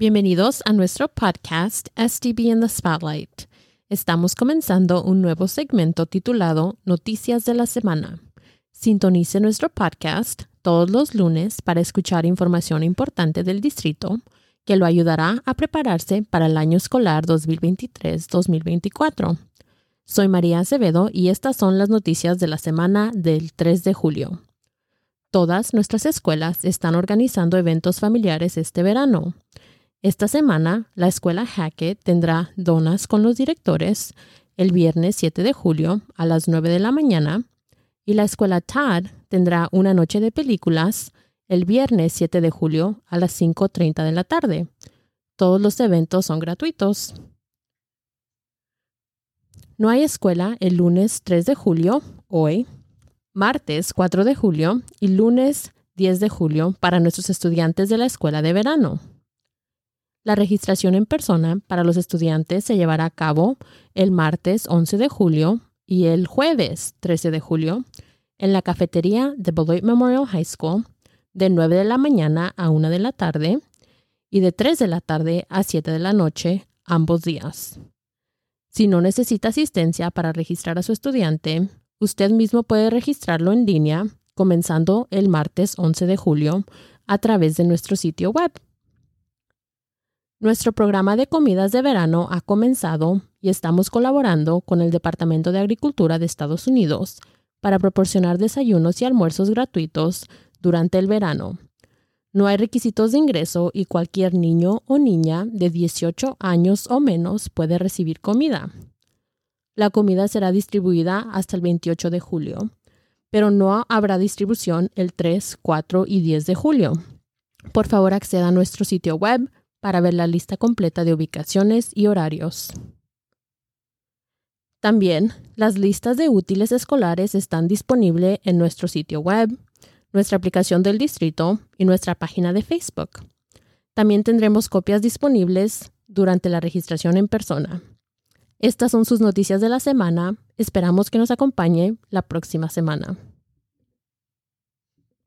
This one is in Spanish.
Bienvenidos a nuestro podcast SDB in the Spotlight. Estamos comenzando un nuevo segmento titulado Noticias de la Semana. Sintonice nuestro podcast todos los lunes para escuchar información importante del distrito que lo ayudará a prepararse para el año escolar 2023-2024. Soy María Acevedo y estas son las noticias de la semana del 3 de julio. Todas nuestras escuelas están organizando eventos familiares este verano. Esta semana, la escuela Hackett tendrá donas con los directores el viernes 7 de julio a las 9 de la mañana y la escuela Todd tendrá una noche de películas el viernes 7 de julio a las 5.30 de la tarde. Todos los eventos son gratuitos. No hay escuela el lunes 3 de julio, hoy, martes 4 de julio y lunes 10 de julio para nuestros estudiantes de la escuela de verano. La registración en persona para los estudiantes se llevará a cabo el martes 11 de julio y el jueves 13 de julio en la cafetería de Beloit Memorial High School de 9 de la mañana a 1 de la tarde y de 3 de la tarde a 7 de la noche ambos días. Si no necesita asistencia para registrar a su estudiante, usted mismo puede registrarlo en línea comenzando el martes 11 de julio a través de nuestro sitio web. Nuestro programa de comidas de verano ha comenzado y estamos colaborando con el Departamento de Agricultura de Estados Unidos para proporcionar desayunos y almuerzos gratuitos durante el verano. No hay requisitos de ingreso y cualquier niño o niña de 18 años o menos puede recibir comida. La comida será distribuida hasta el 28 de julio, pero no habrá distribución el 3, 4 y 10 de julio. Por favor, acceda a nuestro sitio web para ver la lista completa de ubicaciones y horarios. También, las listas de útiles escolares están disponibles en nuestro sitio web, nuestra aplicación del distrito y nuestra página de Facebook. También tendremos copias disponibles durante la registración en persona. Estas son sus noticias de la semana. Esperamos que nos acompañe la próxima semana.